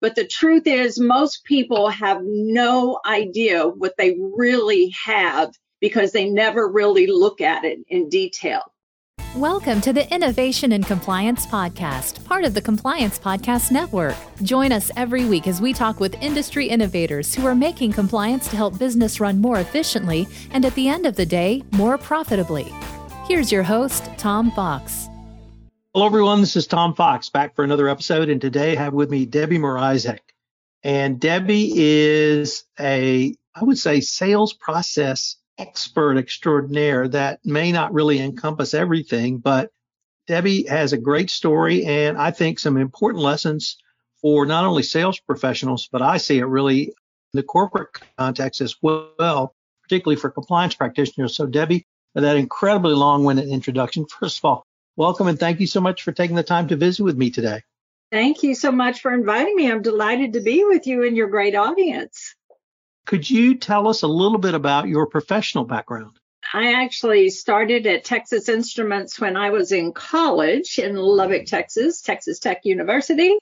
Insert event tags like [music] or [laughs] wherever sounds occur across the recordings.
But the truth is, most people have no idea what they really have because they never really look at it in detail. Welcome to the Innovation and Compliance Podcast, part of the Compliance Podcast Network. Join us every week as we talk with industry innovators who are making compliance to help business run more efficiently and at the end of the day, more profitably. Here's your host, Tom Fox. Hello, everyone. This is Tom Fox back for another episode. And today I have with me Debbie Mrazek. And Debbie is a, I would say, sales process expert extraordinaire that may not really encompass everything, but Debbie has a great story and I think some important lessons for not only sales professionals, but I see it really in the corporate context as well, particularly for compliance practitioners. So, Debbie, that incredibly long winded introduction, [laughs] first of all, welcome and thank you so much for taking the time to visit with me today. Thank you so much for inviting me. I'm delighted to be with you and your great audience. Could you tell us a little bit about your professional background? I actually started at Texas Instruments when I was in college in Lubbock, Texas, Texas Tech University.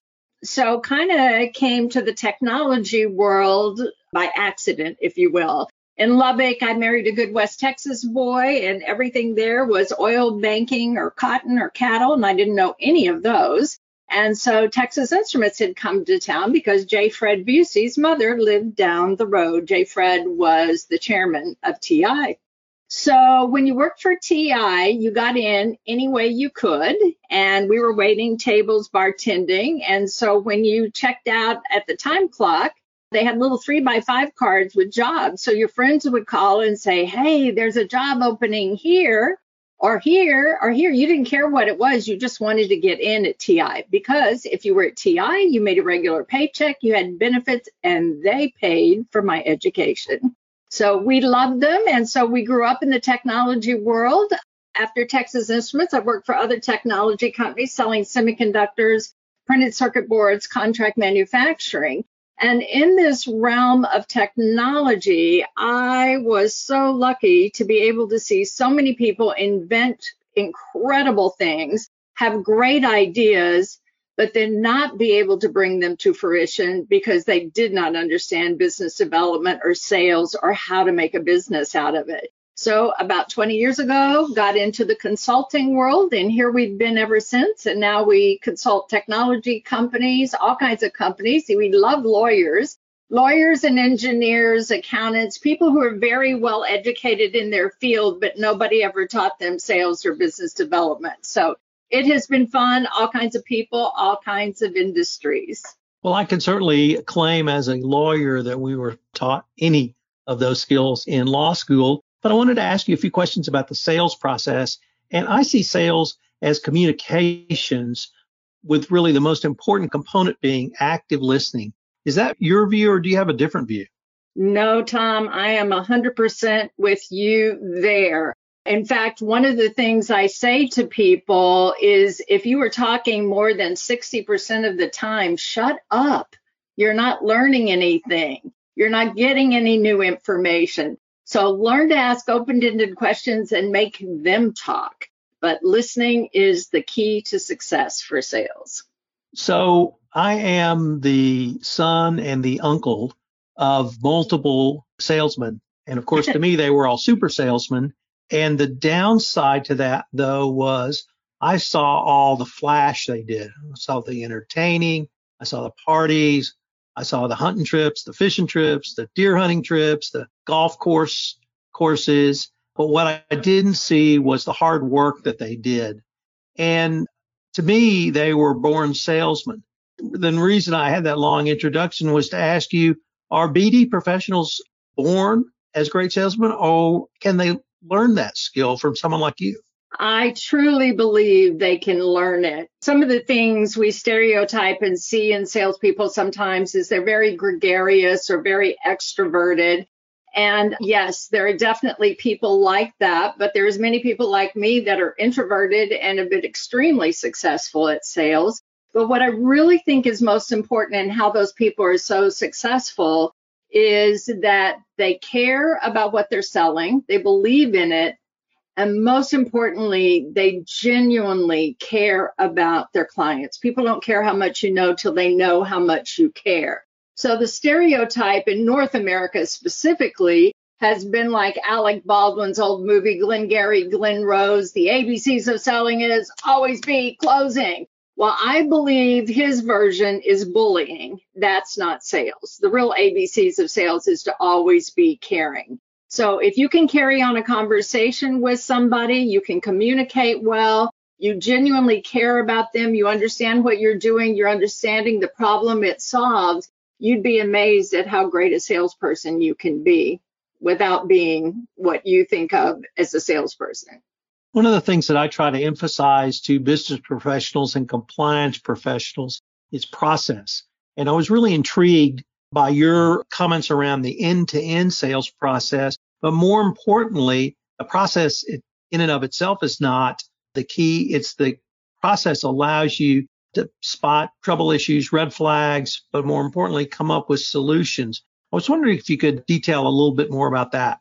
So, kind of came to the technology world by accident, if you will in Lubbock, I married a good West Texas boy, and everything there was oil banking or cotton or cattle, and I didn't know any of those. And so Texas Instruments had come to town because J. Fred Bucy's mother lived down the road. J. Fred was the chairman of TI. So when you worked for TI, you got in any way you could, and we were waiting tables, bartending. And so when you checked out at the time clock, they had little three by five cards with jobs. So your friends would call and say, Hey, there's a job opening here or here or here. You didn't care what it was. You just wanted to get in at TI because if you were at TI, you made a regular paycheck, you had benefits, and they paid for my education. So we loved them. And so we grew up in the technology world. After Texas Instruments, I worked for other technology companies selling semiconductors, printed circuit boards, contract manufacturing. And in this realm of technology, I was so lucky to be able to see so many people invent incredible things, have great ideas, but then not be able to bring them to fruition because they did not understand business development or sales or how to make a business out of it. So about 20 years ago, got into the consulting world, and here we've been ever since. And now we consult technology companies, all kinds of companies. We love lawyers, lawyers and engineers, accountants, people who are very well educated in their field, but nobody ever taught them sales or business development. So it has been fun, all kinds of people, all kinds of industries. Well, I can certainly claim as a lawyer that we were taught any of those skills in law school. But I wanted to ask you a few questions about the sales process. And I see sales as communications with really the most important component being active listening. Is that your view or do you have a different view? No, Tom, I am 100% with you there. In fact, one of the things I say to people is if you are talking more than 60% of the time, shut up. You're not learning anything. You're not getting any new information. So learn to ask open ended questions and make them talk. But listening is the key to success for sales. So I am the son and the uncle of multiple salesmen. And of course, to me, they were all super salesmen. And the downside to that, though, was I saw all the flash they did. I saw the entertaining, I saw the parties, I saw the hunting trips, the fishing trips, the deer hunting trips, the golf course courses. But what I didn't see was the hard work that they did. And to me, they were born salesmen. The reason I had that long introduction was to ask you, are BD professionals born as great salesmen or can they learn that skill from someone like you? I truly believe they can learn it. Some of the things we stereotype and see in salespeople sometimes is they're very gregarious or very extroverted. And yes, there are definitely people like that, but there's many people like me that are introverted and have been extremely successful at sales. But what I really think is most important in how those people are so successful is that they care about what they're selling, they believe in it, And most importantly, they genuinely care about their clients. People don't care how much you know till they know how much you care. So the stereotype in North America specifically has been like Alec Baldwin's old movie, Glengarry Glen Ross. The ABCs of selling is always be closing. Well, I believe his version is bullying. That's not sales. The real ABCs of sales is to always be caring. So if you can carry on a conversation with somebody, you can communicate well, you genuinely care about them, you understand what you're doing, you're understanding the problem it solves, you'd be amazed at how great a salesperson you can be without being what you think of as a salesperson. One of the things that I try to emphasize to business professionals and compliance professionals is process. And I was really intrigued by your comments around the end to end sales process. But more importantly, the process in and of itself is not the key. It's the process allows you to spot trouble issues, red flags, but more importantly, come up with solutions. I was wondering if you could detail a little bit more about that.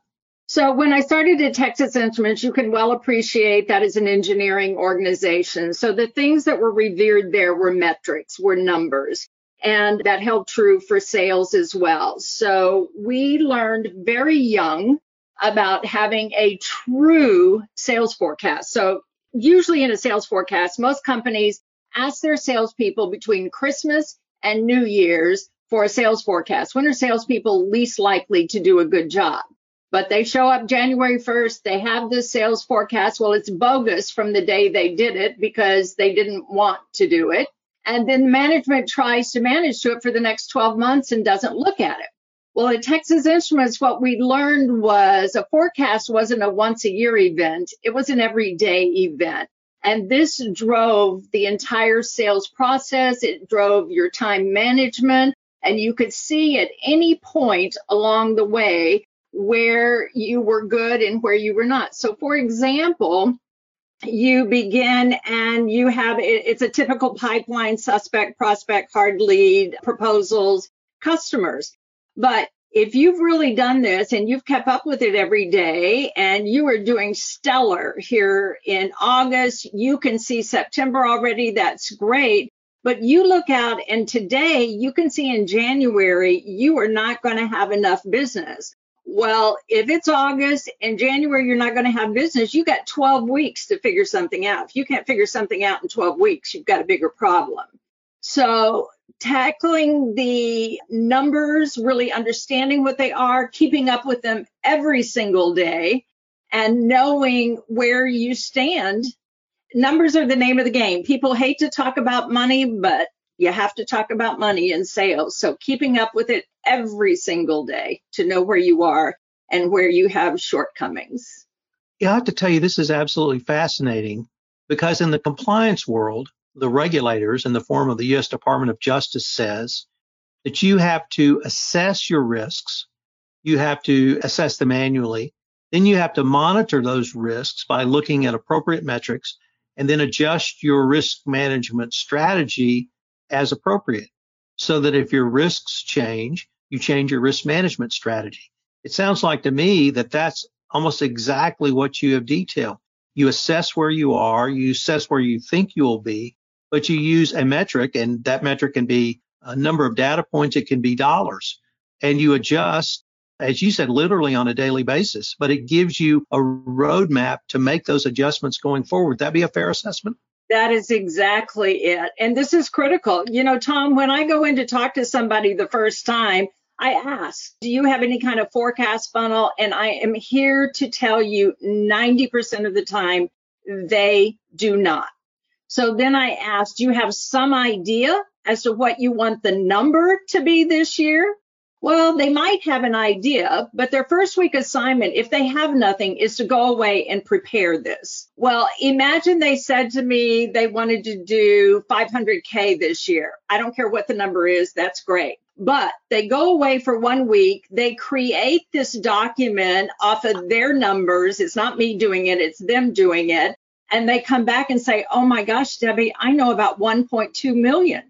So when I started at Texas Instruments, you can well appreciate that as an engineering organization. So the things that were revered there were metrics, were numbers. And that held true for sales as well. So we learned very young about having a true sales forecast. So usually in a sales forecast, most companies ask their salespeople between Christmas and New Year's for a sales forecast. When are salespeople least likely to do a good job? But they show up January 1st, they have this sales forecast. Well, it's bogus from the day they did it because they didn't want to do it. And then management tries to manage to it for the next 12 months and doesn't look at it. Well, at Texas Instruments, what we learned was a forecast wasn't a once a year event, it was an everyday event. And this drove the entire sales process. It drove your time management. And you could see at any point along the way where you were good and where you were not. So, for example, you begin and you have it's a typical pipeline suspect, prospect, hard lead, proposals, customers. But if you've really done this and you've kept up with it every day and you are doing stellar here in August, you can see September already. That's great. But you look out and today you can see in January, you are not going to have enough business. Well, if it's August and January, you're not going to have business, you got 12 weeks to figure something out. If you can't figure something out in 12 weeks, you've got a bigger problem. So tackling the numbers, really understanding what they are, keeping up with them every single day, and knowing where you stand. Numbers are the name of the game. People hate to talk about money, but you have to talk about money in sales. So keeping up with it every single day to know where you are and where you have shortcomings. Yeah, I have to tell you, this is absolutely fascinating because in the compliance world, the regulators in the form of the U.S. Department of Justice says that you have to assess your risks, you have to assess them annually, then you have to monitor those risks by looking at appropriate metrics and then adjust your risk management strategy as appropriate so that if your risks change, you change your risk management strategy. It sounds like to me that that's almost exactly what you have detailed. You assess where you are, you assess where you think you will be, but you use a metric, and that metric can be a number of data points, it can be dollars, and you adjust, as you said, literally on a daily basis, but it gives you a roadmap to make those adjustments going forward. Would that be a fair assessment? That is exactly it. And this is critical. You know, Tom, when I go in to talk to somebody the first time, I ask, do you have any kind of forecast funnel? And I am here to tell you 90% of the time, they do not. So then I asked, do you have some idea as to what you want the number to be this year? Well, they might have an idea, but their first week assignment, if they have nothing, is to go away and prepare this. Well, imagine they said to me they wanted to do 500K this year. I don't care what the number is, that's great. But they go away for one week, they create this document off of their numbers. It's not me doing it, it's them doing it and they come back and say, "Oh my gosh, Debbie, I know about 1.2 million."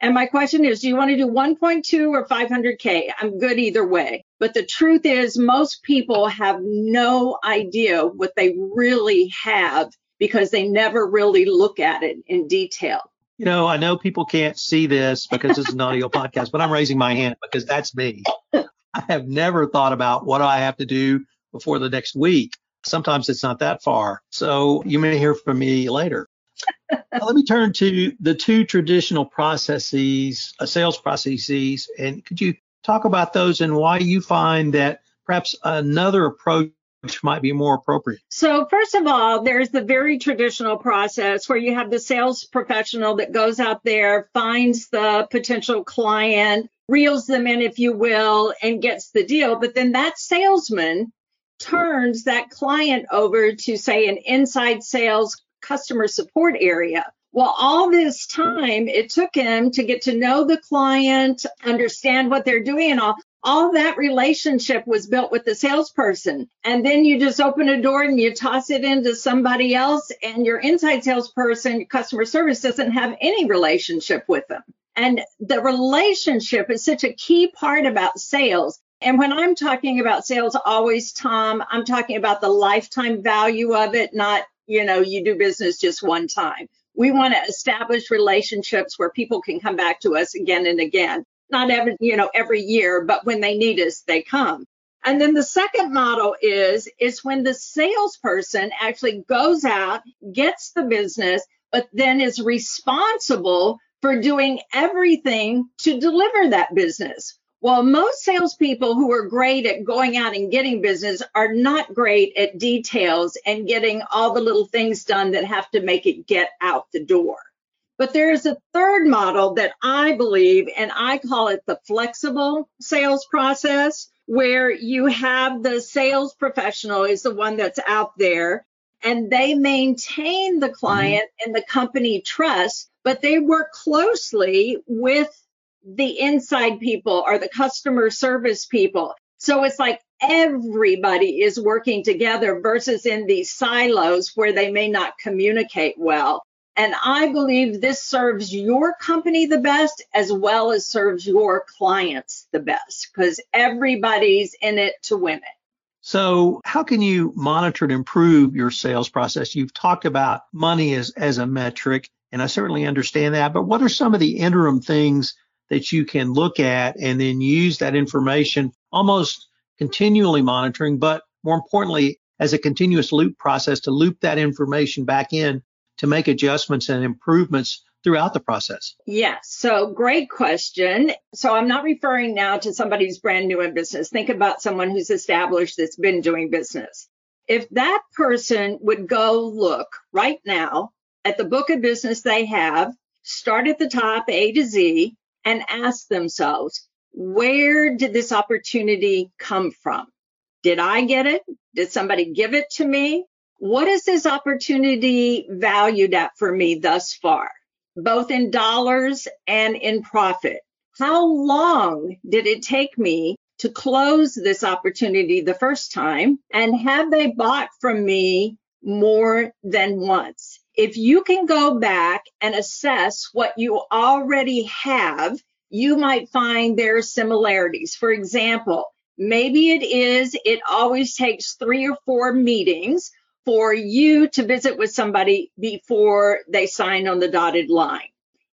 And my question is, do you want to do 1.2 or 500k? I'm good either way. But the truth is, most people have no idea what they really have because they never really look at it in detail. You know, I know people can't see this because this is an audio podcast, but I'm raising my hand because that's me. I have never thought about what I have to do before the next week. Sometimes it's not that far. So you may hear from me later. let me turn to the two traditional processes, uh, sales processes, and could you talk about those and why you find that perhaps another approach might be more appropriate? So, first of all, there's the very traditional process where you have the sales professional that goes out there, finds the potential client, reels them in, if you will, and gets the deal. But then that salesman turns that client over to, say, an inside sales customer support area. Well, all this time it took him to get to know the client, understand what they're doing, and all. All that relationship was built with the salesperson. And then you just open a door and you toss it into somebody else, and your inside salesperson, customer service, doesn't have any relationship with them. And the relationship is such a key part about sales. And when I'm talking about sales, always, Tom, I'm talking about the lifetime value of it, not, you know, you do business just one time. We want to establish relationships where people can come back to us again and again. Not every, you know, every year, but when they need us, they come. And then the second model is is when the salesperson actually goes out, gets the business, but then is responsible for doing everything to deliver that business. Well, most salespeople who are great at going out and getting business are not great at details and getting all the little things done that have to make it get out the door. But there's a third model that I believe, and I call it the flexible sales process, where you have the sales professional is the one that's out there and they maintain the client mm-hmm. and the company trust, but they work closely with the inside people or the customer service people. So it's like everybody is working together versus in these silos where they may not communicate well. And I believe this serves your company the best as well as serves your clients the best because everybody's in it to win it. So, how can you monitor and improve your sales process? You've talked about money as, as a metric, and I certainly understand that. But what are some of the interim things that you can look at and then use that information almost continually monitoring, but more importantly, as a continuous loop process to loop that information back in to make adjustments and improvements throughout the process? Yes. So great question. So I'm not referring now to somebody who's brand new in business. Think about someone who's established that's been doing business. If that person would go look right now at the book of business they have, start at the top, A to Z, and ask themselves, where did this opportunity come from? Did I get it? Did somebody give it to me? What is this opportunity valued at for me thus far, both in dollars and in profit? How long did it take me to close this opportunity the first time? And have they bought from me more than once? If you can go back and assess what you already have, you might find there are similarities. For example, maybe it is, it always takes three or four meetings for you to visit with somebody before they sign on the dotted line.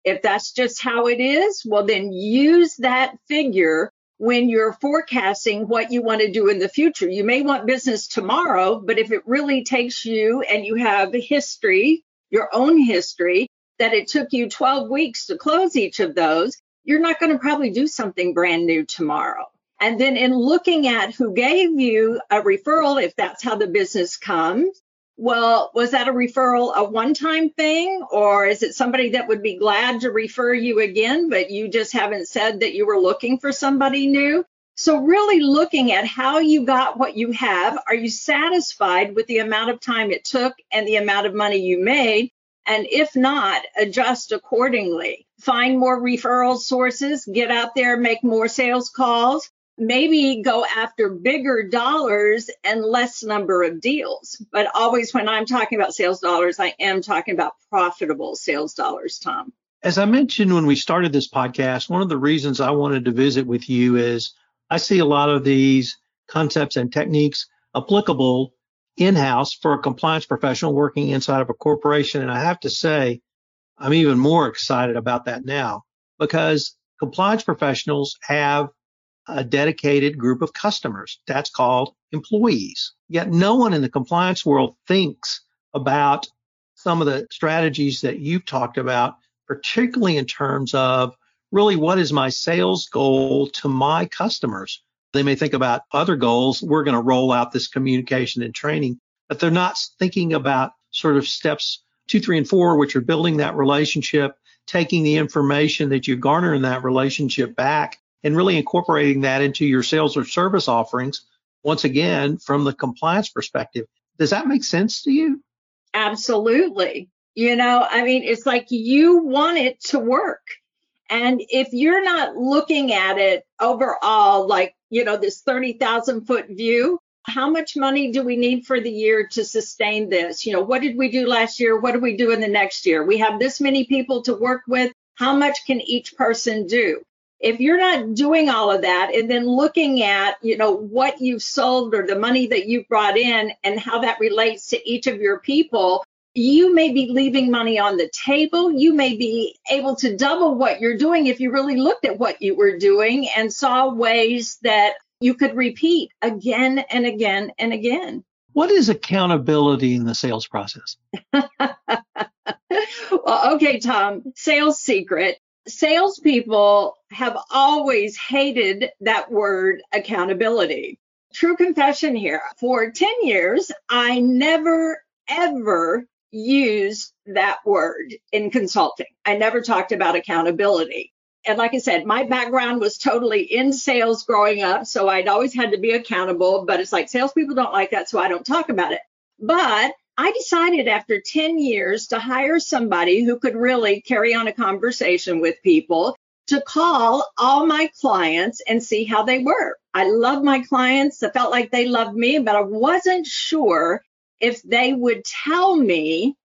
If that's just how it is, well, then use that figure when you're forecasting what you want to do in the future. You may want business tomorrow, but if it really takes you and you have history your own history that it took you 12 weeks to close each of those, you're not going to probably do something brand new tomorrow. And then in looking at who gave you a referral, if that's how the business comes, well, was that a referral a one time thing, or is it somebody that would be glad to refer you again, but you just haven't said that you were looking for somebody new? So, really looking at how you got what you have. Are you satisfied with the amount of time it took and the amount of money you made? And if not, adjust accordingly. Find more referral sources, get out there, make more sales calls, maybe go after bigger dollars and less number of deals. But always when I'm talking about sales dollars, I am talking about profitable sales dollars, Tom. As I mentioned when we started this podcast, one of the reasons I wanted to visit with you is I see a lot of these concepts and techniques applicable in house for a compliance professional working inside of a corporation. And I have to say, I'm even more excited about that now because compliance professionals have a dedicated group of customers. That's called employees. Yet no one in the compliance world thinks about some of the strategies that you've talked about, particularly in terms of really what is my sales goal to my customers. They may think about other goals. We're going to roll out this communication and training, but they're not thinking about sort of steps two, three, and four, which are building that relationship, taking the information that you garner in that relationship back and really incorporating that into your sales or service offerings. Once again, from the compliance perspective, does that make sense to you? Absolutely. You know, I mean, it's like you want it to work. And if you're not looking at it overall, like, you know, this 30,000 foot view, how much money do we need for the year to sustain this? You know, what did we do last year? What do we do in the next year? We have this many people to work with. How much can each person do? If you're not doing all of that and then looking at, you know, what you've sold or the money that you've brought in and how that relates to each of your people, you may be leaving money on the table. You may be able to double what you're doing if you really looked at what you were doing and saw ways that you could repeat again and again and again. What is accountability in the sales process? [laughs] well, okay, Tom, sales secret. Salespeople have always hated that word accountability. True confession here. For 10 years, I never, ever used that word in consulting. I never talked about accountability and like I said, my background was totally in sales growing up. So I'd always had to be accountable, but it's like salespeople don't like that. So I don't talk about it. But I decided after 10 years to hire somebody who could really carry on a conversation with people to call all my clients and see how they were. I love my clients. I felt like they loved me, but I wasn't sure if they would tell me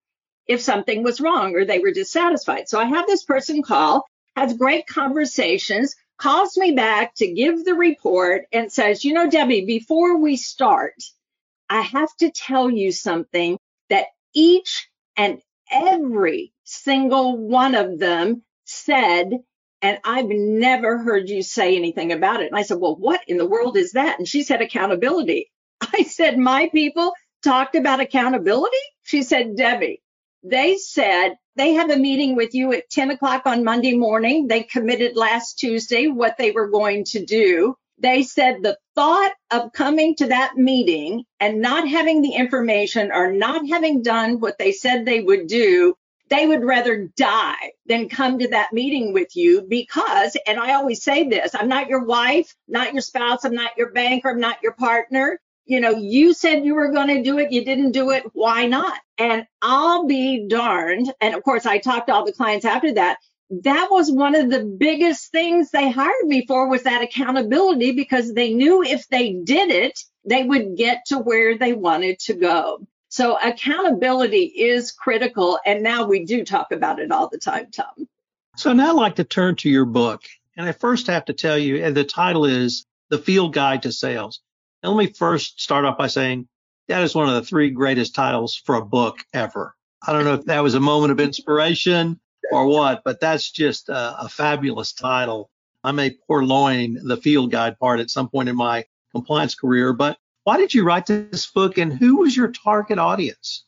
if something was wrong or they were dissatisfied. So I have this person call has great conversations, calls me back to give the report and says, you know, Debbie, before we start, I have to tell you something that each and every single one of them said, and I've never heard you say anything about it. And I said, well, what in the world is that? And she said, accountability. [laughs] I said, my people talked about accountability. She said, Debbie, they said they have a meeting with you at 10 o'clock on Monday morning. They committed last Tuesday what they were going to do. They said the thought of coming to that meeting and not having the information or not having done what they said they would do, they would rather die than come to that meeting with you because, and I always say this, I'm not your wife, not your spouse, I'm not your banker, I'm not your partner you know, you said you were going to do it, you didn't do it, why not? And I'll be darned. And of course, I talked to all the clients after that. That was one of the biggest things they hired me for was that accountability because they knew if they did it, they would get to where they wanted to go. So accountability is critical. And now we do talk about it all the time, Tom. So now I'd like to turn to your book. And I first have to tell you, and the title is The Field Guide to Sales. Let me first start off by saying that is one of the three greatest titles for a book ever. I don't know if that was a moment of inspiration or what, but that's just a, a fabulous title. I may purloin the field guide part at some point in my compliance career, but why did you write this book and who was your target audience?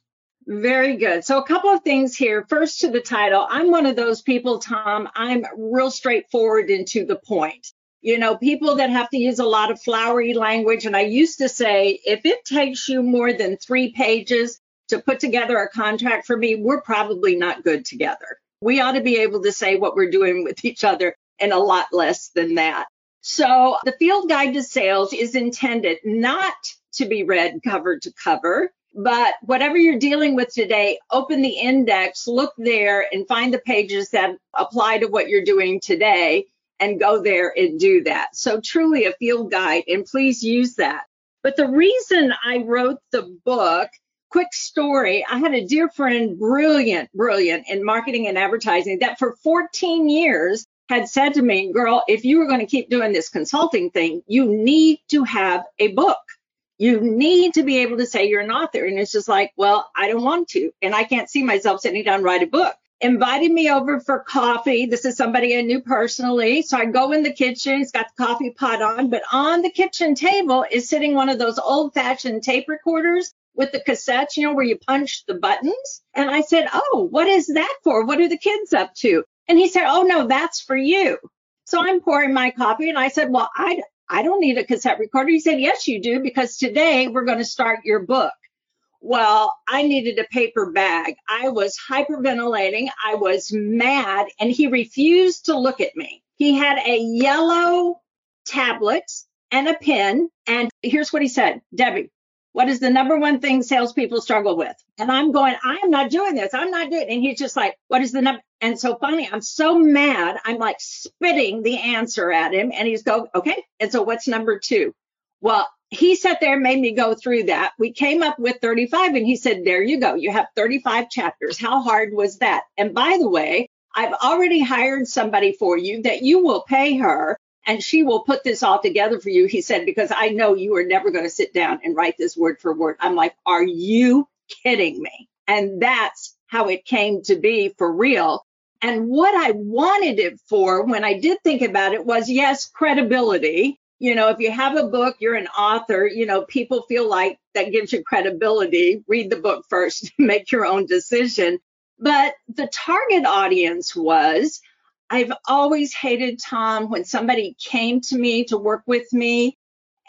Very good. So, a couple of things here. First, to the title. I'm one of those people, Tom. I'm real straightforward and to the point you know, people that have to use a lot of flowery language. And I used to say, if it takes you more than three pages to put together a contract for me, we're probably not good together. We ought to be able to say what we're doing with each other in a lot less than that. So the field guide to sales is intended not to be read cover to cover, but whatever you're dealing with today, open the index, look there and find the pages that apply to what you're doing today and go there and do that. So truly a field guide and please use that. But the reason I wrote the book, quick story, I had a dear friend, brilliant, brilliant in marketing and advertising that for 14 years had said to me, girl, if you were going to keep doing this consulting thing, you need to have a book. You need to be able to say you're an author. And it's just like, well, I don't want to. And I can't see myself sitting down and write a book. Invited me over for coffee. This is somebody I knew personally. So I go in the kitchen. He's got the coffee pot on, but on the kitchen table is sitting one of those old fashioned tape recorders with the cassettes, you know, where you punch the buttons. And I said, Oh, what is that for? What are the kids up to? And he said, Oh, no, that's for you. So I'm pouring my coffee and I said, Well, I, I don't need a cassette recorder. He said, Yes, you do, because today we're going to start your book. Well, I needed a paper bag. I was hyperventilating. I was mad, and he refused to look at me. He had a yellow tablet and a pen. And here's what he said Debbie, what is the number one thing salespeople struggle with? And I'm going, I am not doing this. I'm not doing it. And he's just like, what is the number? And so finally, I'm so mad. I'm like spitting the answer at him. And he's go, okay. And so what's number two? Well, he sat there and made me go through that. We came up with 35 and he said, there you go. You have 35 chapters. How hard was that? And by the way, I've already hired somebody for you that you will pay her and she will put this all together for you. He said, because I know you are never going to sit down and write this word for word. I'm like, are you kidding me? And that's how it came to be for real. And what I wanted it for when I did think about it was yes, credibility. You know, if you have a book, you're an author, you know, people feel like that gives you credibility. Read the book first, [laughs] make your own decision. But the target audience was I've always hated Tom when somebody came to me to work with me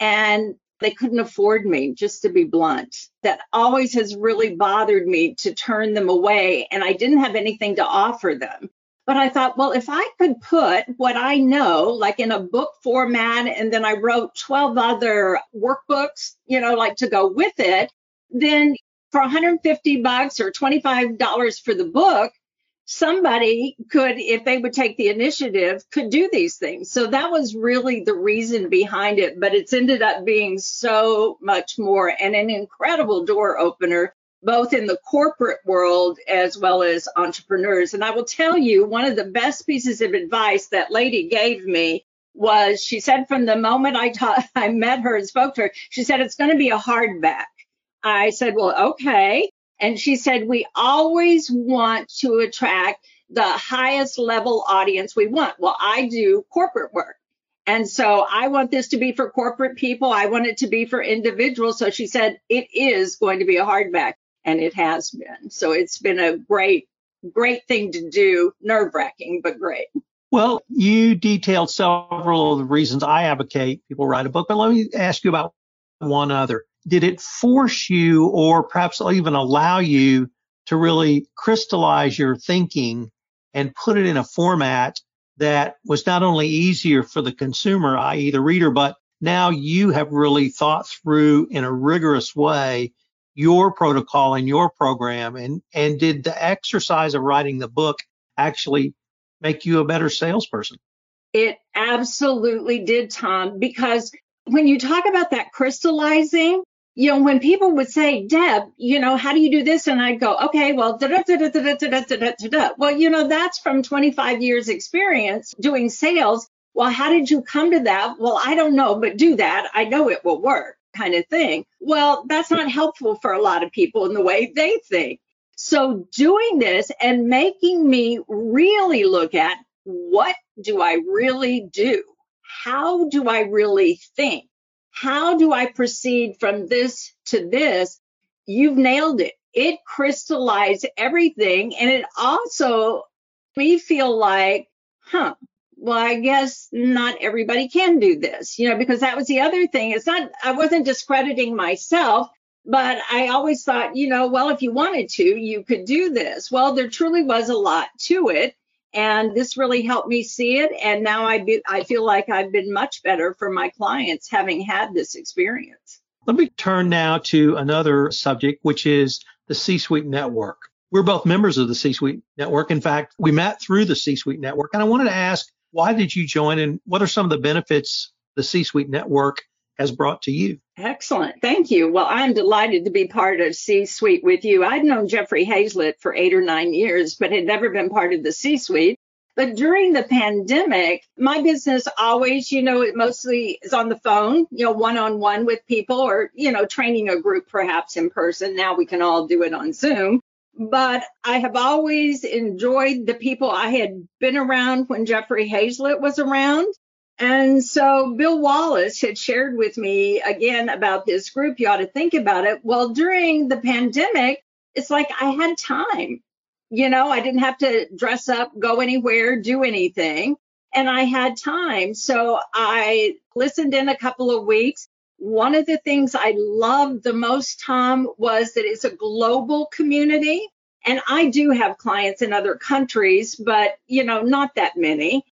and they couldn't afford me, just to be blunt. That always has really bothered me to turn them away, and I didn't have anything to offer them. But I thought, well, if I could put what I know, like in a book format, and then I wrote 12 other workbooks, you know, like to go with it, then for 150 bucks or $25 for the book, somebody could, if they would take the initiative, could do these things. So that was really the reason behind it. But it's ended up being so much more and an incredible door opener, both in the corporate world as well as entrepreneurs. And I will tell you, one of the best pieces of advice that lady gave me was she said from the moment I taught, I met her and spoke to her, she said, it's going to be a hardback. I said, well, okay. And she said, we always want to attract the highest level audience we want. Well, I do corporate work. And so I want this to be for corporate people. I want it to be for individuals. So she said, it is going to be a hardback. And it has been. So it's been a great, great thing to do. Nerve wracking, but great. Well, you detailed several of the reasons I advocate people write a book, but let me ask you about one other did it force you or perhaps even allow you to really crystallize your thinking and put it in a format that was not only easier for the consumer, i.e., the reader, but now you have really thought through in a rigorous way your protocol and your program and and did the exercise of writing the book actually make you a better salesperson it absolutely did tom because when you talk about that crystallizing you know, when people would say, Deb, you know, how do you do this? And I'd go, okay, well, da, da, da, da, da, da, da, da. well, you know, that's from 25 years experience doing sales. Well, how did you come to that? Well, I don't know, but do that. I know it will work kind of thing. Well, that's not helpful for a lot of people in the way they think. So doing this and making me really look at what do I really do? How do I really think? How do I proceed from this to this? You've nailed it. It crystallized everything. And it also me feel like, huh, well, I guess not everybody can do this, you know, because that was the other thing. It's not, I wasn't discrediting myself, but I always thought, you know, well, if you wanted to, you could do this. Well, there truly was a lot to it and this really helped me see it and now I be, I feel like I've been much better for my clients having had this experience. Let me turn now to another subject which is the C-suite network. We're both members of the C-suite network. In fact, we met through the C-suite network and I wanted to ask why did you join and what are some of the benefits the C-suite network has brought to you. Excellent. Thank you. Well, I'm delighted to be part of C Suite with you. I'd known Jeffrey Hayzlett for eight or nine years, but had never been part of the C Suite. But during the pandemic, my business always, you know, it mostly is on the phone, you know, one on one with people or, you know, training a group perhaps in person. Now we can all do it on Zoom. But I have always enjoyed the people I had been around when Jeffrey Hayzlett was around. And so Bill Wallace had shared with me again about this group. You ought to think about it. Well, during the pandemic, it's like I had time you know, I didn't have to dress up, go anywhere, do anything. And I had time. So I listened in a couple of weeks. One of the things I loved the most, Tom, was that it's a global community. And I do have clients in other countries, but, you know, not that many.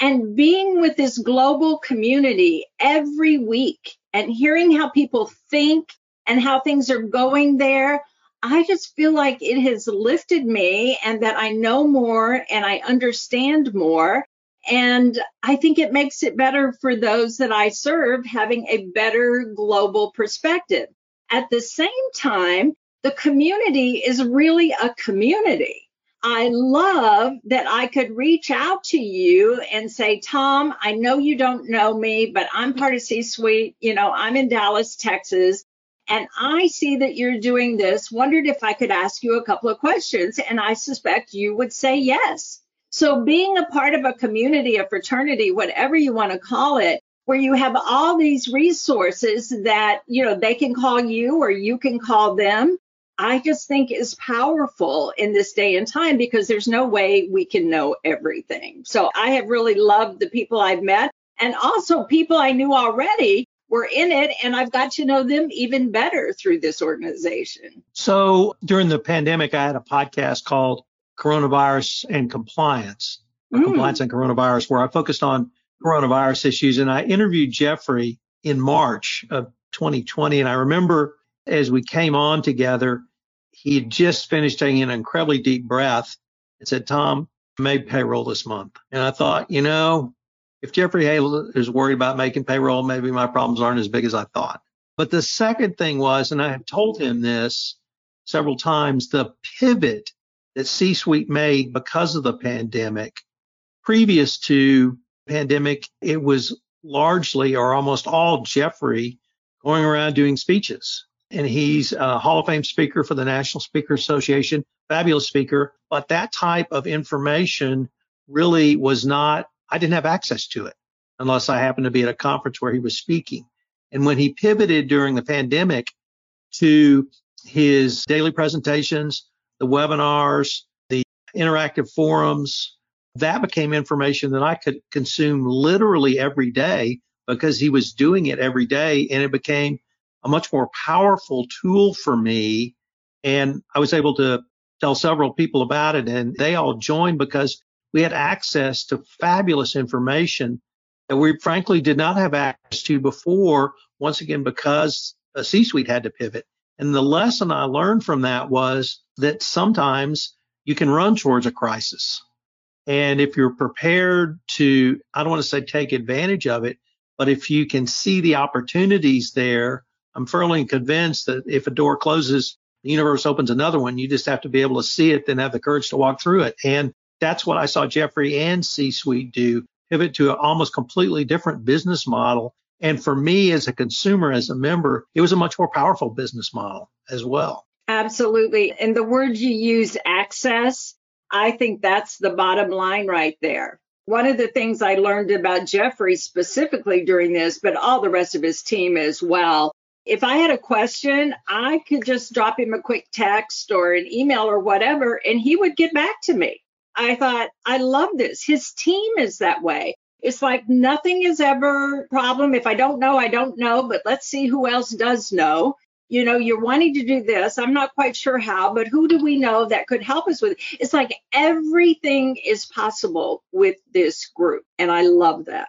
And being with this global community every week and hearing how people think and how things are going there, I just feel like it has lifted me and that I know more and I understand more. And I think it makes it better for those that I serve having a better global perspective. At the same time, the community is really a community. I love that I could reach out to you and say, Tom, I know you don't know me, but I'm part of C Suite. You know, I'm in Dallas, Texas and I see that you're doing this, wondered if I could ask you a couple of questions. And I suspect you would say yes. So being a part of a community, a fraternity, whatever you want to call it, where you have all these resources that, you know, they can call you or you can call them, I just think is powerful in this day and time because there's no way we can know everything. So I have really loved the people I've met and also people I knew already were in it and I've got to know them even better through this organization. So during the pandemic, I had a podcast called Coronavirus and Compliance, mm. Compliance and Coronavirus, where I focused on coronavirus issues. And I interviewed Jeffrey in March of 2020. And I remember as we came on together, he had just finished taking an incredibly deep breath and said, Tom, made payroll this month. And I thought, you know, if Jeffrey Hale is worried about making payroll, maybe my problems aren't as big as I thought. But the second thing was, and I have told him this several times, the pivot that C-suite made because of the pandemic. Previous to pandemic, it was largely or almost all Jeffrey going around doing speeches. And he's a Hall of Fame speaker for the National Speaker Association, fabulous speaker. But that type of information really was not I didn't have access to it unless I happened to be at a conference where he was speaking. And when he pivoted during the pandemic to his daily presentations, the webinars, the interactive forums, that became information that I could consume literally every day because he was doing it every day. And it became a much more powerful tool for me. And I was able to tell several people about it and they all joined because we had access to fabulous information that we frankly did not have access to before, once again, because uh, a C suite had to pivot. And the lesson I learned from that was that sometimes you can run towards a crisis. And if you're prepared to, I don't want to say take advantage of it, but if you can see the opportunities there, I'm firmly convinced that if a door closes, the universe opens another one. You just have to be able to see it, then have the courage to walk through it. And that's what I saw Jeffrey and C Suite do pivot to an almost completely different business model. And for me as a consumer, as a member, it was a much more powerful business model as well. Absolutely. And the word you use, access, I think that's the bottom line right there. One of the things I learned about Jeffrey specifically during this, but all the rest of his team as well, if I had a question, I could just drop him a quick text or an email or whatever, and he would get back to me. I thought, I love this. His team is that way. It's like nothing is ever problem. If I don't know, I don't know, but let's see who else does know. You know, you're wanting to do this. I'm not quite sure how, but who do we know that could help us with it? It's like everything is possible with this group. And I love that.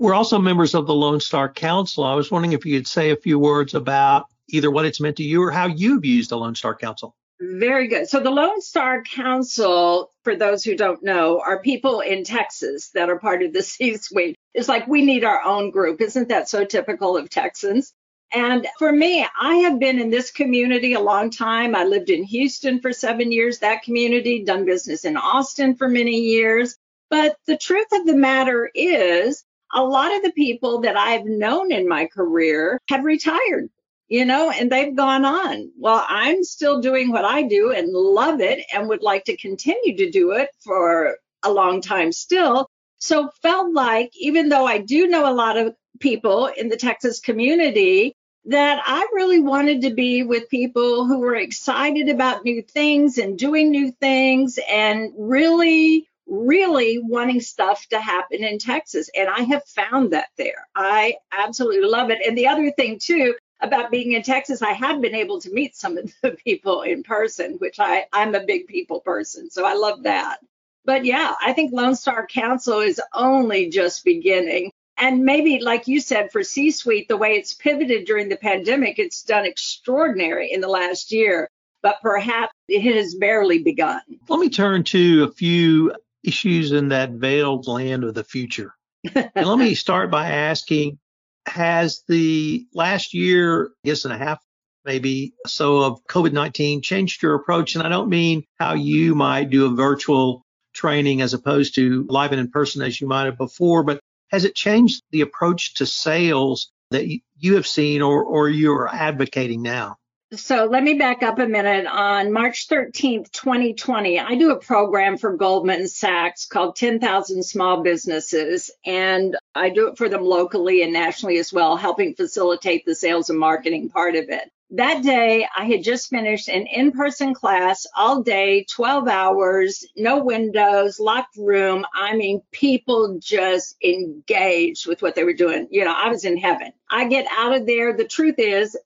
We're also members of the Lone Star Council. I was wondering if you could say a few words about either what it's meant to you or how you've used the Lone Star Council. Very good. So the Lone Star Council, for those who don't know, are people in Texas that are part of the [laughs] C-suite. It's like we need our own group. Isn't that so typical of Texans? And for me, I have been in this community a long time. I lived in Houston for seven years, that community, done business in Austin for many years. But the truth of the matter is, a lot of the people that I've known in my career have retired, you know, and they've gone on. Well, I'm still doing what I do and love it and would like to continue to do it for a long time still. So felt like, even though I do know a lot of people in the Texas community, that I really wanted to be with people who were excited about new things and doing new things and really, really wanting stuff to happen in Texas. And I have found that there. I absolutely love it. And the other thing, too, about being in Texas, I have been able to meet some of the [laughs] people in person, which I, I'm a big people person. So I love that. But yeah, I think Lone Star Council is only just beginning. And maybe, like you said, for C suite, the way it's pivoted during the pandemic, it's done extraordinary in the last year, but perhaps it has barely begun. Let me turn to a few issues in that veiled land of the future. and let me [laughs] start by asking Has the last year, I guess, and a half, maybe so of COVID 19 changed your approach? And I don't mean how you might do a virtual training as opposed to live and in person as you might have before, but has it changed the approach to sales that you have seen or, or you're advocating now? So let me back up a minute. On March 13th, 2020, I do a program for Goldman Sachs called 10,000 Small Businesses, and I do it for them locally and nationally as well, helping facilitate the sales and marketing part of it that day I had just finished an in-person class all day, 12 hours, no windows, locked room. I mean, people just engaged with what they were doing. You know, I was in heaven. I get out of there. The truth is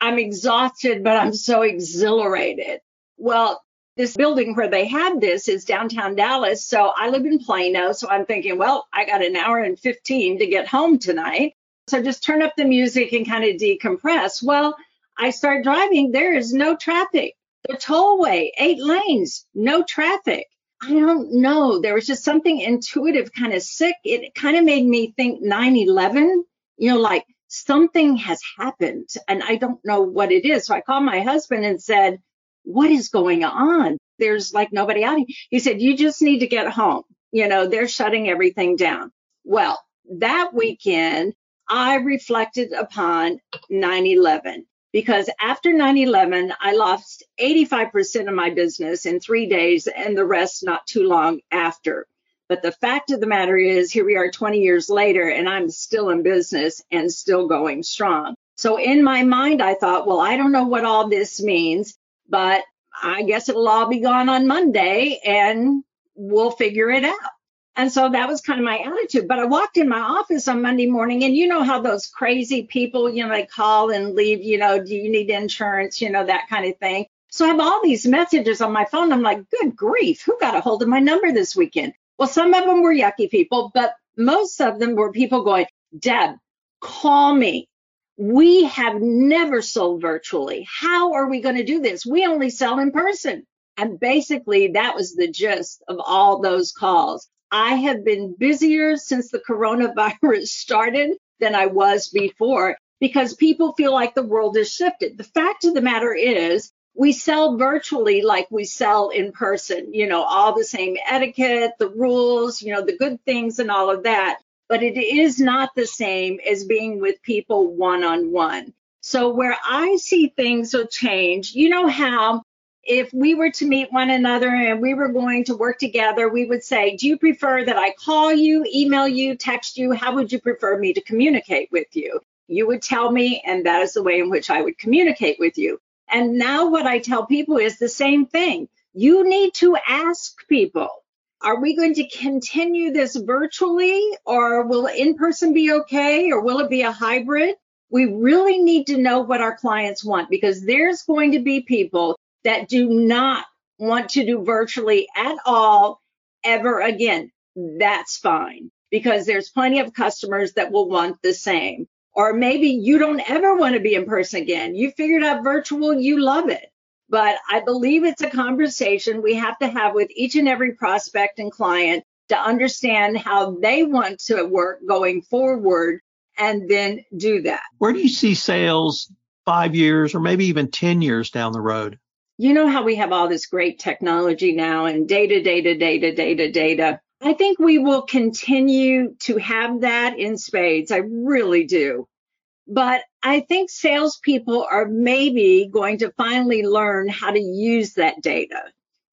I'm exhausted, but I'm so exhilarated. Well, this building where they had this is downtown Dallas. So I live in Plano. So I'm thinking, well, I got an hour and 15 to get home tonight. So just turn up the music and kind of decompress. Well, I start driving, there is no traffic. The tollway, eight lanes, no traffic. I don't know. There was just something intuitive, kind of sick. It kind of made me think 9 11, you know, like something has happened and I don't know what it is. So I called my husband and said, What is going on? There's like nobody out here. He said, You just need to get home. You know, they're shutting everything down. Well, that weekend, I reflected upon 9 11 because after 9 11, I lost 85% of my business in three days and the rest not too long after. But the fact of the matter is, here we are 20 years later, and I'm still in business and still going strong. So in my mind, I thought, well, I don't know what all this means, but I guess it'll all be gone on Monday and we'll figure it out. And so that was kind of my attitude. But I walked in my office on Monday morning, and you know how those crazy people, you know, they call and leave, you know, do you need insurance, you know, that kind of thing. So I have all these messages on my phone. I'm like, good grief, who got a hold of my number this weekend? Well, some of them were yucky people, but most of them were people going, Deb, call me. We have never sold virtually. How are we going to do this? We only sell in person. And basically, that was the gist of all those calls. I have been busier since the coronavirus [laughs] started than I was before because people feel like the world has shifted. The fact of the matter is, we sell virtually like we sell in person, you know, all the same etiquette, the rules, you know, the good things and all of that. But it is not the same as being with people one on one. So, where I see things will change, you know how if we were to meet one another and we were going to work together, we would say, Do you prefer that I call you, email you, text you? How would you prefer me to communicate with you? You would tell me, and that is the way in which I would communicate with you. And now, what I tell people is the same thing. You need to ask people, Are we going to continue this virtually, or will in person be okay, or will it be a hybrid? We really need to know what our clients want because there's going to be people that do not want to do virtually at all ever again, that's fine because there's plenty of customers that will want the same. Or maybe you don't ever want to be in person again. You figured out virtual, you love it. But I believe it's a conversation we have to have with each and every prospect and client to understand how they want to work going forward and then do that. Where do you see sales five years or maybe even 10 years down the road? you know how we have all this great technology now and data, data, data, data, data. I think we will continue to have that in spades. I really do. But I think salespeople are maybe going to finally learn how to use that data,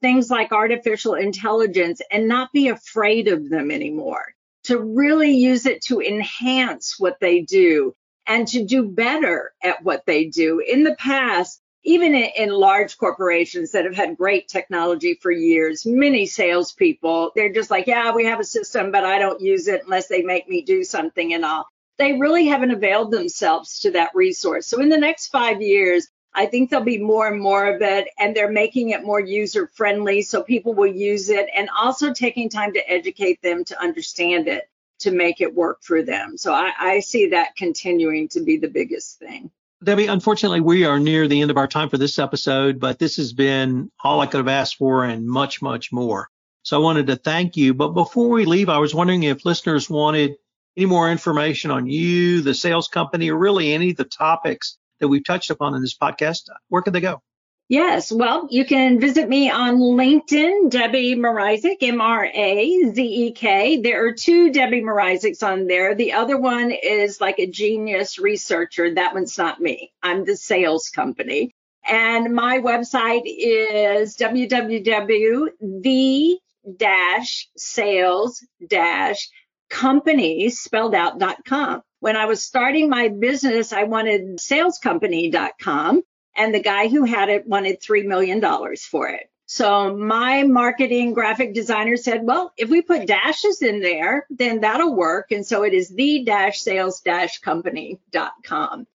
things like artificial intelligence, and not be afraid of them anymore, to really use it to enhance what they do and to do better at what they do. In the past, even in, large corporations that have had great technology for years, many salespeople, they're just like, yeah, we have a system, but I don't use it unless they make me do something and all. They really haven't availed themselves to that resource. So in the next five years, I think there'll be more and more of it, and they're making it more user friendly so people will use it and also taking time to educate them to understand it to make it work for them. So I, I see that continuing to be the biggest thing. Debbie, unfortunately, we are near the end of our time for this episode, but this has been all I could have asked for and much, much more. So I wanted to thank you. But before we leave, I was wondering if listeners wanted any more information on you, the sales company, or really any of the topics that we've touched upon in this podcast, where could they go? Yes, well, you can visit me on LinkedIn, Debbie Mrazek, M R A Z E K. There are two Debbie Mrazeks on there. The other one is like a genius researcher. That one's not me. I'm the sales company. And my website is www.the-sales-company spelled out.com. When I was starting my business, I wanted salescompany.com and the guy who had it wanted $3 million for it. So my marketing graphic designer said, well, if we put dashes in there, then that'll work. And so it is the dash sales dash company.com.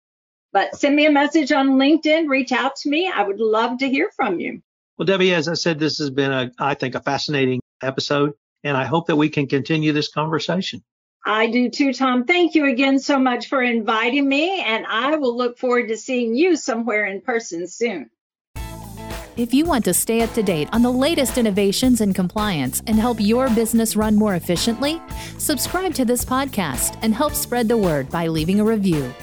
But send me a message on LinkedIn, reach out to me. I would love to hear from you. Well, Debbie, as I said, this has been a, I think, a fascinating episode, and I hope that we can continue this conversation. I do too, Tom. Thank you again so much for inviting me, and I will look forward to seeing you somewhere in person soon. If you want to stay up to date on the latest innovations in compliance and help your business run more efficiently, subscribe to this podcast and help spread the word by leaving a review.